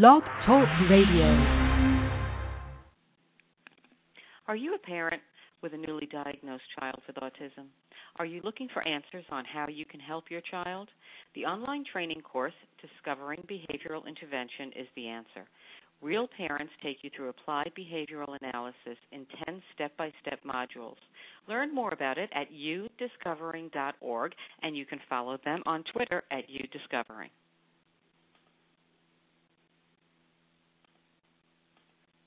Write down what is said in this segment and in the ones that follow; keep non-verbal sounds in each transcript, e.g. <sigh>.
Blog Talk Radio. Are you a parent with a newly diagnosed child with autism? Are you looking for answers on how you can help your child? The online training course, Discovering Behavioral Intervention, is the answer. Real parents take you through applied behavioral analysis in 10 step by step modules. Learn more about it at youdiscovering.org, and you can follow them on Twitter at youdiscovering.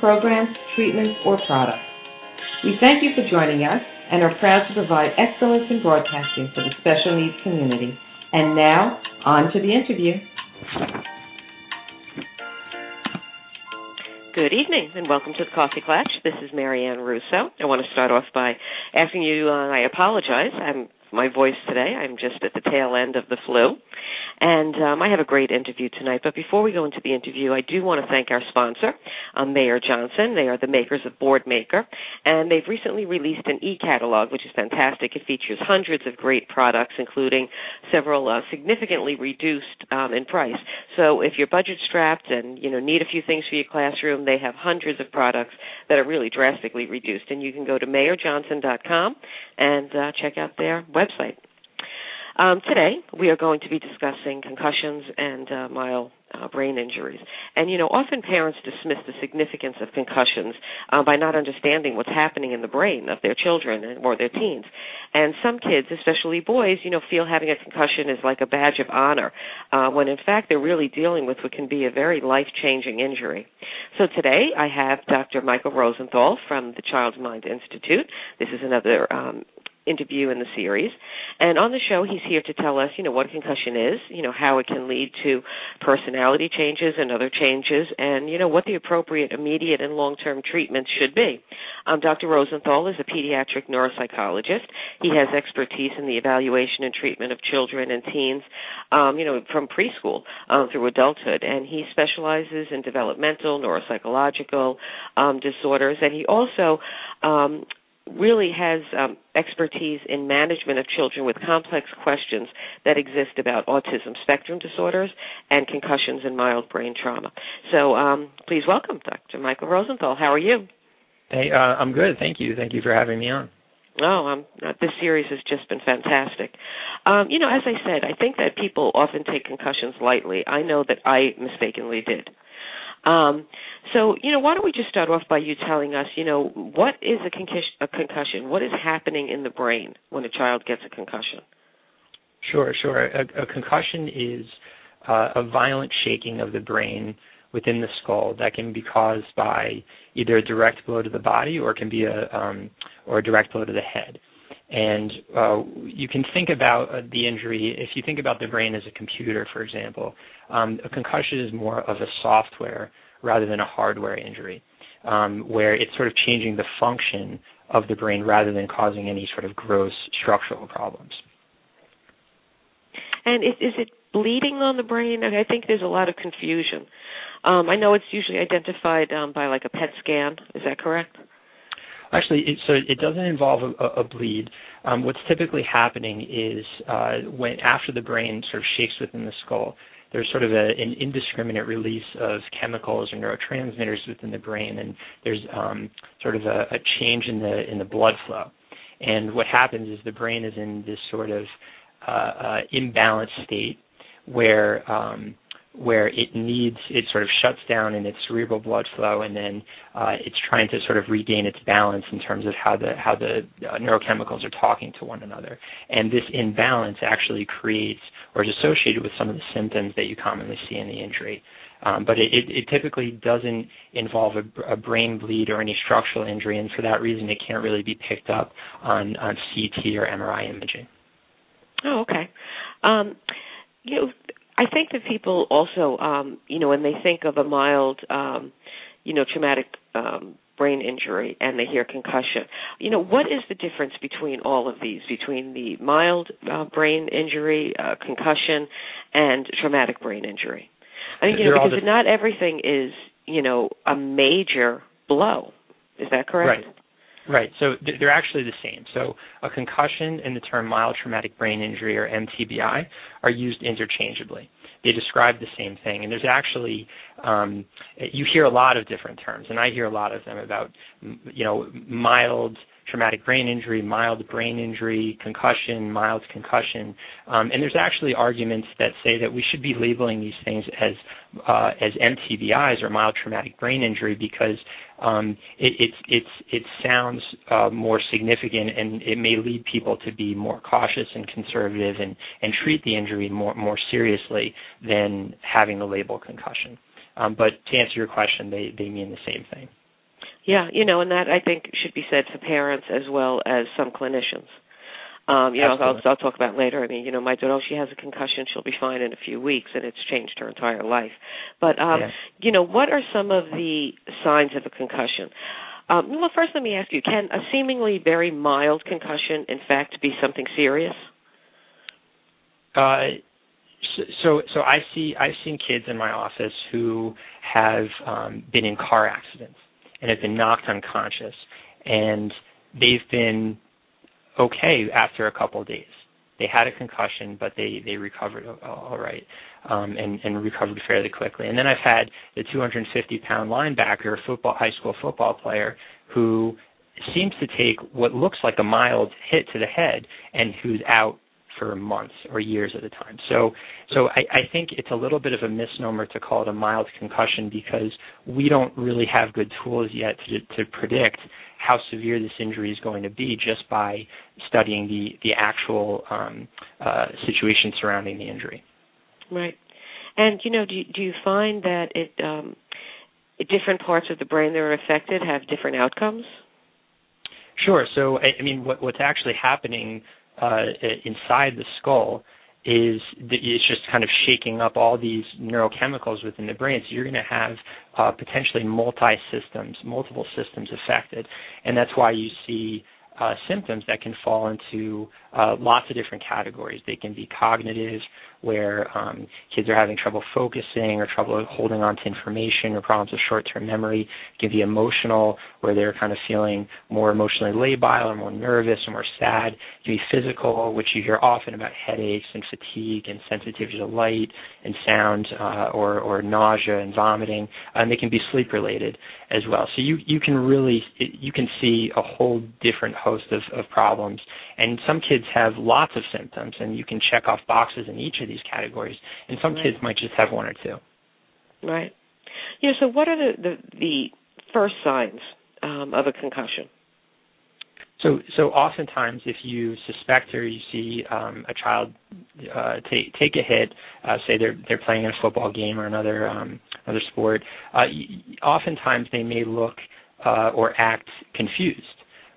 programs, treatments, or products. We thank you for joining us and are proud to provide excellence in broadcasting for the special needs community. And now, on to the interview. Good evening and welcome to the Coffee Klatch. This is Marianne Russo. I want to start off by asking you, uh, I apologize. I'm my voice today. I'm just at the tail end of the flu. And um, I have a great interview tonight. But before we go into the interview, I do want to thank our sponsor, um, Mayer Johnson. They are the makers of Boardmaker. And they've recently released an e catalog, which is fantastic. It features hundreds of great products, including several uh, significantly reduced um, in price. So if you're budget strapped and you know need a few things for your classroom, they have hundreds of products that are really drastically reduced. And you can go to mayerjohnson.com and uh, check out their website. Um, today, we are going to be discussing concussions and uh, mild uh, brain injuries. And, you know, often parents dismiss the significance of concussions uh, by not understanding what's happening in the brain of their children or their teens. And some kids, especially boys, you know, feel having a concussion is like a badge of honor, uh, when in fact they're really dealing with what can be a very life changing injury. So today, I have Dr. Michael Rosenthal from the Child's Mind Institute. This is another um, interview in the series. And on the show, he's here to tell us, you know, what a concussion is, you know, how it can lead to personality changes and other changes, and, you know, what the appropriate immediate and long-term treatments should be. Um, Dr. Rosenthal is a pediatric neuropsychologist. He has expertise in the evaluation and treatment of children and teens, um, you know, from preschool um, through adulthood. And he specializes in developmental, neuropsychological um, disorders, and he also um, really has um, expertise in management of children with complex questions that exist about autism spectrum disorders and concussions and mild brain trauma. So um, please welcome Dr. Michael Rosenthal. How are you? Hey, uh, I'm good. Thank you. Thank you for having me on. Oh, um, uh, this series has just been fantastic. Um, you know, as I said, I think that people often take concussions lightly. I know that I mistakenly did. Um, so, you know, why don't we just start off by you telling us, you know, what is a, concussion, a concussion? What is happening in the brain when a child gets a concussion? Sure, sure. A, a concussion is uh, a violent shaking of the brain within the skull that can be caused by either a direct blow to the body or can be a um, or a direct blow to the head. And uh, you can think about uh, the injury if you think about the brain as a computer, for example. Um, a concussion is more of a software rather than a hardware injury, um, where it's sort of changing the function of the brain rather than causing any sort of gross structural problems. And is, it bleeding on the brain? I think there's a lot of confusion. Um, I know it's usually identified by like a PET scan. Is that correct? Actually, it, so it doesn't involve a, a bleed. Um, what's typically happening is uh, when after the brain sort of shakes within the skull, there's sort of a, an indiscriminate release of chemicals or neurotransmitters within the brain, and there's um, sort of a, a change in the in the blood flow. And what happens is the brain is in this sort of uh, uh, imbalanced state where um, where it needs it sort of shuts down in its cerebral blood flow, and then uh, it's trying to sort of regain its balance in terms of how the how the uh, neurochemicals are talking to one another. And this imbalance actually creates or is associated with some of the symptoms that you commonly see in the injury. Um, but it, it, it, typically doesn't involve a, a, brain bleed or any structural injury, and for that reason, it can't really be picked up on, on CT or MRI imaging. Oh, okay. Um, you know, I think that people also, um, you know, when they think of a mild, um, you know, traumatic um, brain injury and they hear concussion, you know, what is the difference between all of these, between the mild uh, brain injury, uh, concussion, and traumatic brain injury? I think you know because not everything is you know a major blow. Is that correct? Right. Right. So they're actually the same. So a concussion and the term mild traumatic brain injury or MTBI are used interchangeably. They describe the same thing, and there's actually um, you hear a lot of different terms, and I hear a lot of them about you know mild traumatic brain injury, mild brain injury, concussion, mild concussion, um, and there's actually arguments that say that we should be labeling these things as uh, as MTBIs or mild traumatic brain injury because um, it, it, it, sounds uh, more significant and it may lead people to be more cautious and conservative and, and treat the injury more more seriously than having the label concussion. Um, but to answer your question, they, they mean the same thing. Yeah, you know, and that I think should be said for parents as well as some clinicians. Um, you know, I'll, I'll talk about later. I mean, you know, my daughter, she has a concussion. She'll be fine in a few weeks, and it's changed her entire life. But, um, yeah. you know, what are some of the signs of a concussion? Um, well, first, let me ask you: Can a seemingly very mild concussion, in fact, be something serious? Uh, so, so I see I've seen kids in my office who have um, been in car accidents and have been knocked unconscious, and they've been okay after a couple of days. They had a concussion, but they they recovered all right um, and and recovered fairly quickly. And then I've had the 250 pound linebacker, football high school football player, who seems to take what looks like a mild hit to the head and who's out for months or years at a time. So, so I, I think it's a little bit of a misnomer to call it a mild concussion because we don't really have good tools yet to, to predict how severe this injury is going to be just by studying the the actual um, uh, situation surrounding the injury. Right, and you know, do you, do you find that it um, different parts of the brain that are affected have different outcomes? Sure. So, I, I mean, what, what's actually happening uh, inside the skull is it's just kind of shaking up all these neurochemicals within the brain. So you're going to have uh, potentially multi systems, multiple systems affected, and that's why you see uh, symptoms that can fall into uh, lots of different categories. They can be cognitive, where um, kids are having trouble focusing or trouble holding on to information or problems with short-term memory. It can be emotional, where they're kind of feeling more emotionally labile or more nervous or more sad. It can be physical, which you hear often about headaches and fatigue and sensitivity to light and sound uh, or, or nausea and vomiting. And they can be sleep-related as well. So you, you can really, you can see a whole different host of, of problems. And some kids have lots of symptoms, and you can check off boxes in each of these categories. And some right. kids might just have one or two. Right. Yeah. so what are the the, the first signs um, of a concussion? So, so oftentimes, if you suspect or you see um, a child uh, take take a hit, uh, say they're they're playing in a football game or another um, another sport, uh, oftentimes they may look uh, or act confused,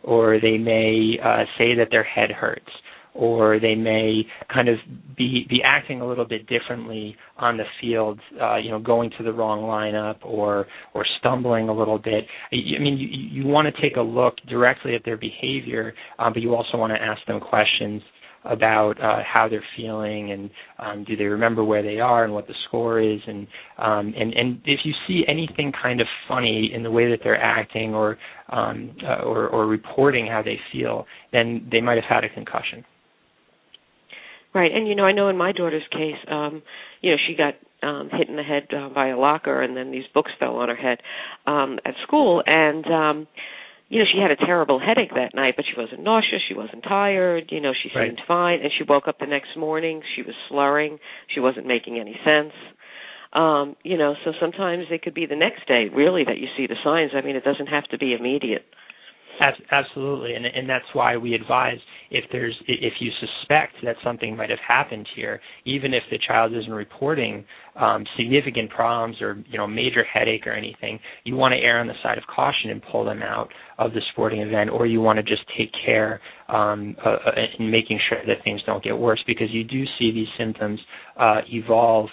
or they may uh, say that their head hurts, or they may kind of be be acting a little bit differently on the field, uh, you know, going to the wrong lineup or or stumbling a little bit. I mean, you you want to take a look directly at their behavior, um, but you also want to ask them questions about uh, how they're feeling and um, do they remember where they are and what the score is and um, and and if you see anything kind of funny in the way that they're acting or um, uh, or, or reporting how they feel, then they might have had a concussion. Right, and you know, I know in my daughter's case, um, you know, she got um hit in the head uh, by a locker, and then these books fell on her head um at school, and um you know, she had a terrible headache that night, but she wasn't nauseous, she wasn't tired, you know, she seemed right. fine, and she woke up the next morning, she was slurring, she wasn't making any sense. Um, you know, so sometimes it could be the next day, really, that you see the signs. I mean, it doesn't have to be immediate. Absolutely, and and that's why we advise if there's if you suspect that something might have happened here, even if the child isn't reporting um, significant problems or you know major headache or anything, you want to err on the side of caution and pull them out of the sporting event, or you want to just take care um, uh, uh in making sure that things don't get worse because you do see these symptoms uh, evolve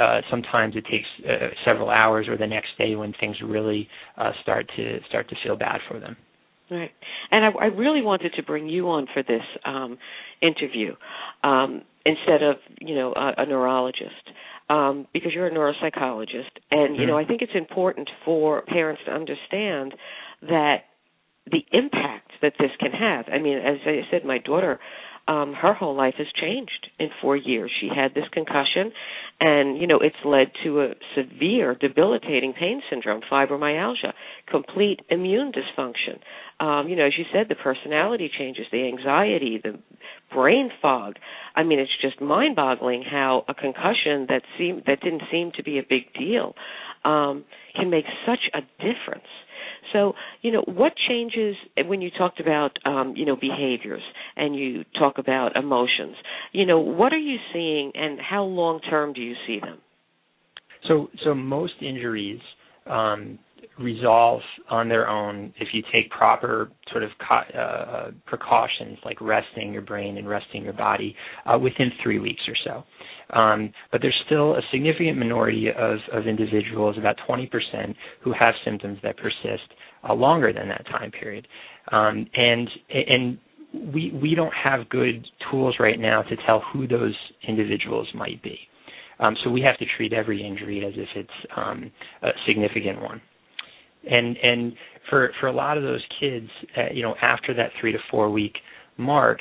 uh, sometimes it takes uh, several hours or the next day when things really uh, start to start to feel bad for them. Right. And I, I really wanted to bring you on for this um, interview um, instead of, you know, a, a neurologist. Um, because you're a neuropsychologist, and you know, mm-hmm. I think it's important for parents to understand that the impact that this can have. I mean, as I said, my daughter um her whole life has changed in 4 years. She had this concussion and you know it's led to a severe debilitating pain syndrome, fibromyalgia, complete immune dysfunction. Um you know as you said the personality changes, the anxiety, the brain fog. I mean it's just mind-boggling how a concussion that seemed that didn't seem to be a big deal um can make such a difference so, you know, what changes when you talked about, um, you know, behaviors and you talk about emotions? You know, what are you seeing, and how long term do you see them? So, so most injuries um, resolve on their own if you take proper sort of co- uh, precautions like resting your brain and resting your body uh, within three weeks or so. Um, but there's still a significant minority of, of individuals, about 20%, who have symptoms that persist uh, longer than that time period. Um, and and we we don't have good tools right now to tell who those individuals might be. Um, so we have to treat every injury as if it's um, a significant one. And and for for a lot of those kids, uh, you know, after that three to four week mark,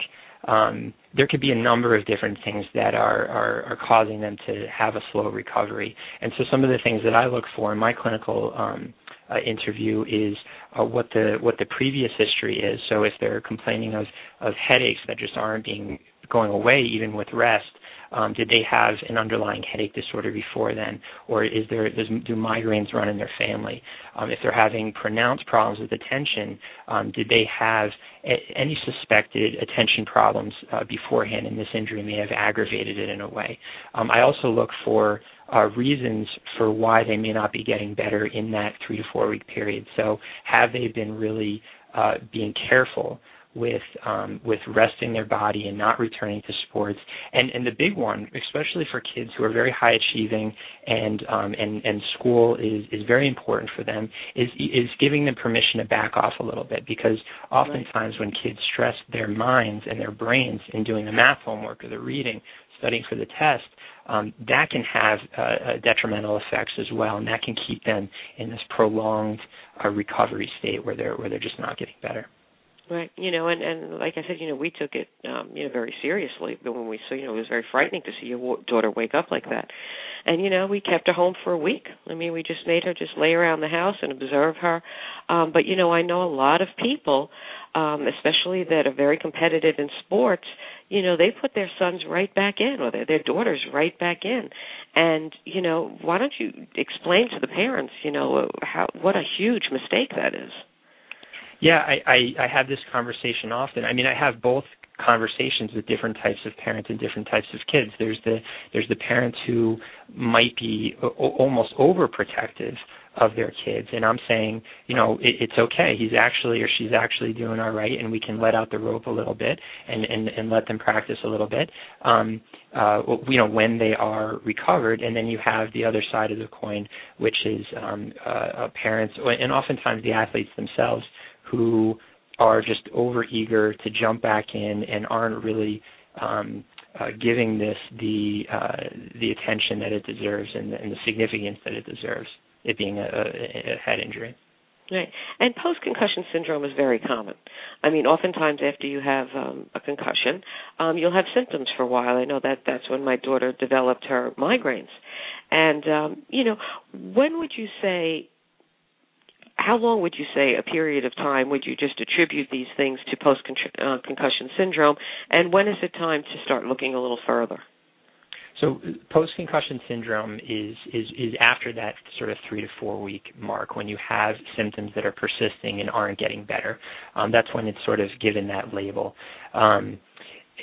um, there could be a number of different things that are, are, are causing them to have a slow recovery. And so some of the things that I look for in my clinical um, uh, interview is uh, what the what the previous history is. So if they're complaining of of headaches that just aren't being going away even with rest, um, did they have an underlying headache disorder before then, or is there does, do migraines run in their family? Um, if they're having pronounced problems with attention, um, did they have a, any suspected attention problems uh, beforehand, and this injury may have aggravated it in a way? Um, I also look for uh, reasons for why they may not be getting better in that three to four week period. So, have they been really uh, being careful with um, with resting their body and not returning to sports. And and the big one, especially for kids who are very high achieving and um, and and school is is very important for them, is is giving them permission to back off a little bit because oftentimes when kids stress their minds and their brains in doing the math homework or the reading, studying for the test, um, that can have uh, detrimental effects as well, and that can keep them in this prolonged uh, recovery state where they're where they're just not getting better. Right. You know, and and like I said, you know, we took it, um, you know, very seriously. When we saw, you know, it was very frightening to see your daughter wake up like that. And you know, we kept her home for a week. I mean, we just made her just lay around the house and observe her. Um, but you know, I know a lot of people, um, especially that are very competitive in sports. You know, they put their sons right back in, or their, their daughters right back in. And you know, why don't you explain to the parents, you know, how what a huge mistake that is. Yeah, I, I, I have this conversation often. I mean, I have both conversations with different types of parents and different types of kids. There's the there's the parents who might be o- almost overprotective of their kids, and I'm saying, you know, it, it's okay. He's actually or she's actually doing all right, and we can let out the rope a little bit and and, and let them practice a little bit. Um, uh, you know, when they are recovered, and then you have the other side of the coin, which is um, uh, uh parents and oftentimes the athletes themselves who are just over eager to jump back in and aren't really um, uh, giving this the uh, the attention that it deserves and, and, the significance that it deserves, it being a, a head injury. Right. And post concussion syndrome is very common. I mean, oftentimes after you have um, a concussion, um, you'll have symptoms for a while. I know that that's when my daughter developed her migraines. And, um, you know, when would you say how long would you say a period of time would you just attribute these things to post uh, concussion syndrome and when is it time to start looking a little further So post concussion syndrome is, is is after that sort of three to four week mark when you have symptoms that are persisting and aren't getting better. Um, that's when it's sort of given that label. Um,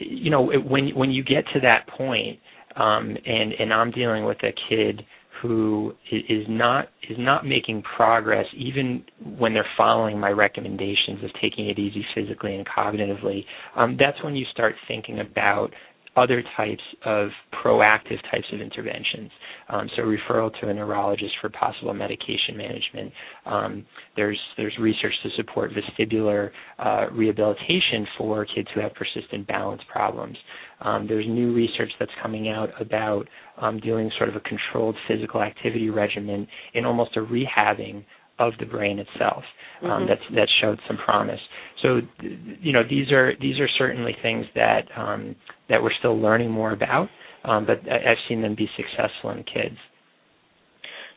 you know, when when you get to that point, um, and and I'm dealing with a kid who is not is not making progress even when they're following my recommendations of taking it easy physically and cognitively um, that's when you start thinking about other types of proactive types of interventions. Um, so referral to a neurologist for possible medication management. Um, there's there's research to support vestibular uh, rehabilitation for kids who have persistent balance problems. Um, there's new research that's coming out about um, doing sort of a controlled physical activity regimen in almost a rehabbing of the brain itself um, mm-hmm. that's that showed some promise. So you know these are these are certainly things that um, that we're still learning more about, um, but I've seen them be successful in kids.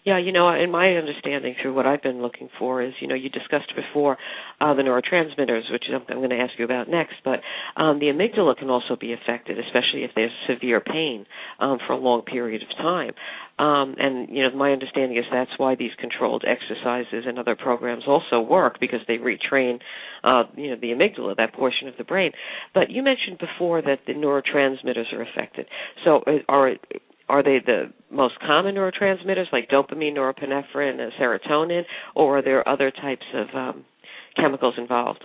Yeah, you know, in my understanding through what I've been looking for is, you know, you discussed before uh, the neurotransmitters, which I'm, I'm going to ask you about next, but um, the amygdala can also be affected, especially if there's severe pain um, for a long period of time. Um, and you know, my understanding is that's why these controlled exercises and other programs also work because they retrain, uh, you know, the amygdala, that portion of the brain. But you mentioned before that the neurotransmitters are affected. So, uh, are are they the most common neurotransmitters like dopamine, norepinephrine, serotonin, or are there other types of um, chemicals involved?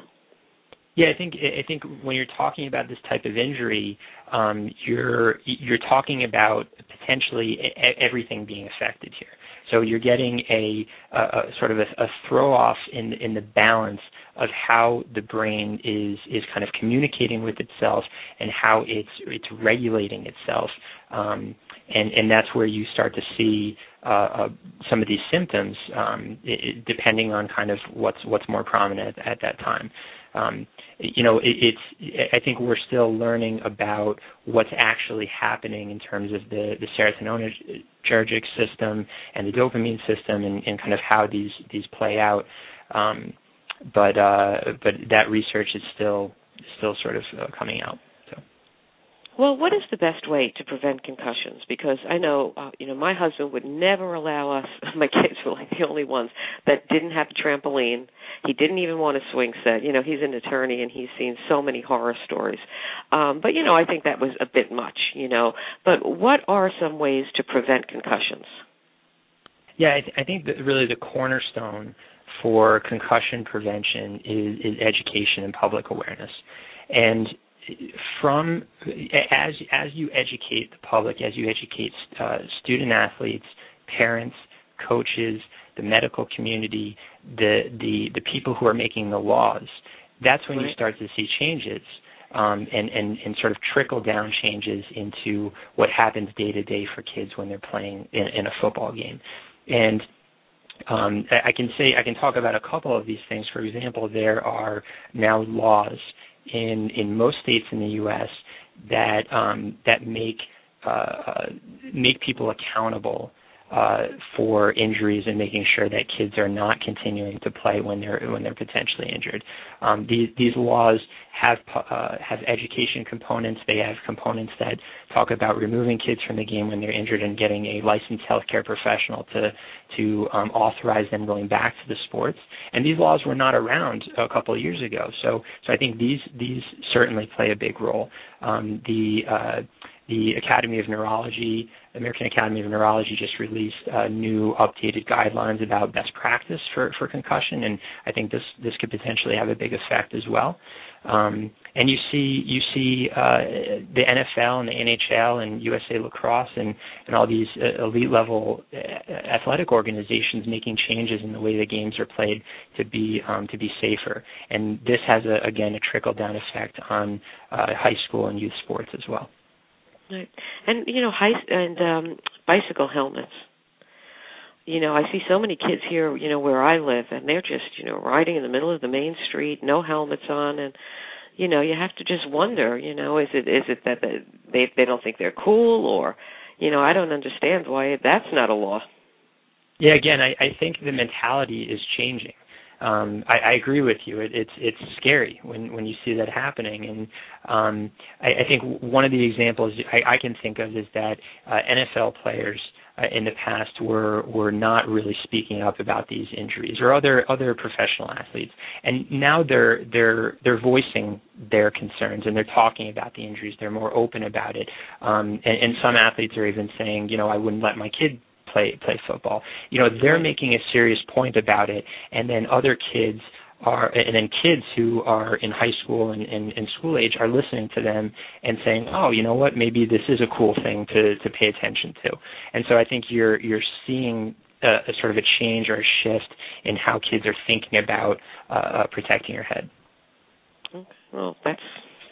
Yeah, I think I think when you're talking about this type of injury, um, you're you're talking about potentially everything being affected here. So you're getting a, a, a sort of a, a, throw off in in the balance of how the brain is is kind of communicating with itself and how it's it's regulating itself. Um, and and that's where you start to see uh, uh, some of these symptoms, um, it, depending on kind of what's what's more prominent at, at that time. Um, you know, it, it's I think we're still learning about what's actually happening in terms of the the serotonergic system and the dopamine system, and, and kind of how these these play out. Um, but uh, but that research is still still sort of uh, coming out. Well, what is the best way to prevent concussions? Because I know, uh, you know, my husband would never allow us. <laughs> My kids were like the only ones that didn't have a trampoline. He didn't even want a swing set. You know, he's an attorney and he's seen so many horror stories. Um, but you know, I think that was a bit much. You know, but what are some ways to prevent concussions? Yeah, I, th- I think that really the cornerstone for concussion prevention is, is education and public awareness. And from as as you educate the public, as you educate uh, student athletes, parents, coaches, the medical community, the the the people who are making the laws, that's when right. you start to see changes. Um, and, and, and sort of trickle down changes into what happens day to day for kids when they're playing in, in a football game. And um, I can say I can talk about a couple of these things. For example, there are now laws in in most states in the U.S. that um, that make uh, uh, make people accountable uh, for injuries and making sure that kids are not continuing to play when they're when they're potentially injured. Um, these these laws have uh, have education components. They have components that talk about removing kids from the game when they're injured and getting a licensed healthcare professional to to um, authorize them going back to the sports. And these laws were not around a couple of years ago. So so I think these these certainly play a big role. Um, the uh, the Academy of Neurology, American Academy of Neurology just released uh, new updated guidelines about best practice for, for concussion, and I think this this could potentially have a big effect as well. Um, and you see you see uh, the NFL and the NHL and USA Lacrosse and, and all these uh, elite level uh, athletic organizations making changes in the way the games are played to be um, to be safer. And this has a, again a trickle down effect on uh, high school and youth sports as well. Right. And you know, high and um bicycle helmets. You know, I see so many kids here, you know, where I live and they're just, you know, riding in the middle of the main street, no helmets on and you know, you have to just wonder, you know, is it is it that they they don't think they're cool or you know, I don't understand why that's not a law. Yeah, again, I, I think the mentality is changing. Um, I, I agree with you. It, it's it's scary when when you see that happening, and um, I, I think one of the examples I, I can think of is that uh, NFL players uh, in the past were were not really speaking up about these injuries or other other professional athletes. And now they're they're they're voicing their concerns and they're talking about the injuries. They're more open about it. Um and, and some athletes are even saying you know I wouldn't let my kid play play football you know they're making a serious point about it and then other kids are and then kids who are in high school and, and, and school age are listening to them and saying, oh, you know what, maybe this is a cool thing to to pay attention to. And so I think you're you're seeing a, a sort of a change or a shift in how kids are thinking about uh, uh, protecting your head. Well, that's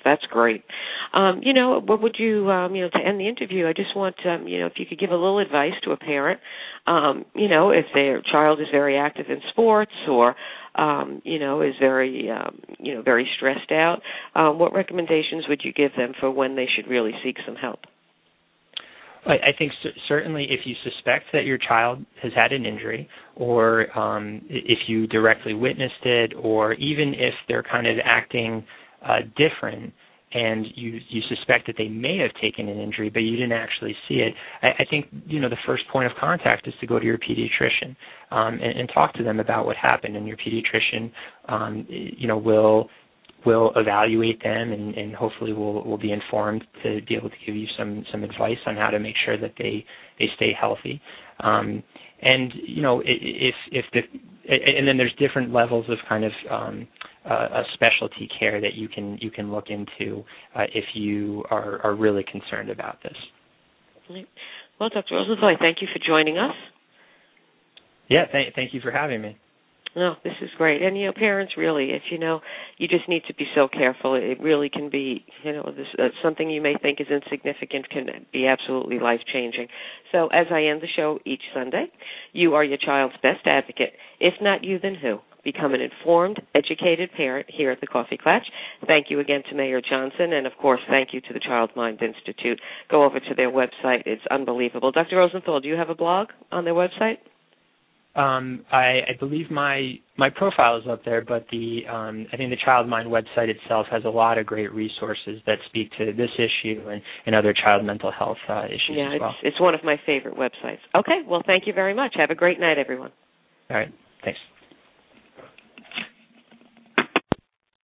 that's great. Um, you know, what would you, um, you know, to end the interview, I just want, um, you know, if you could give a little advice to a parent, um, you know, if their child is very active in sports or, um, you know, is very, um, you know, very stressed out, um, what recommendations would you give them for when they should really seek some help? I think certainly if you suspect that your child has had an injury, or um, if you directly witnessed it, or even if they're kind of acting uh, different and you you suspect that they may have taken an injury but you didn't actually see it. I, I think you know the first point of contact is to go to your pediatrician um, and, and talk to them about what happened and your pediatrician um, you know will will evaluate them and, and hopefully will will be informed to be able to give you some some advice on how to make sure that they they stay healthy. Um, and you know if if the and then there's different levels of kind of um, a specialty care that you can you can look into uh, if you are are really concerned about this. Well, Dr. Rosenthal, thank you for joining us. Yeah, th- thank you for having me. No, this is great. And you know, parents really, if you know, you just need to be so careful. It really can be, you know, this uh, something you may think is insignificant can be absolutely life changing. So, as I end the show each Sunday, you are your child's best advocate. If not you, then who? Become an informed, educated parent here at the Coffee Klatch. Thank you again to Mayer Johnson, and of course, thank you to the Child Mind Institute. Go over to their website; it's unbelievable. Dr. Rosenthal, do you have a blog on their website? Um, I, I believe my my profile is up there, but the um, I think the Child Mind website itself has a lot of great resources that speak to this issue and, and other child mental health uh, issues yeah, as well. it's it's one of my favorite websites. Okay, well, thank you very much. Have a great night, everyone. All right, thanks.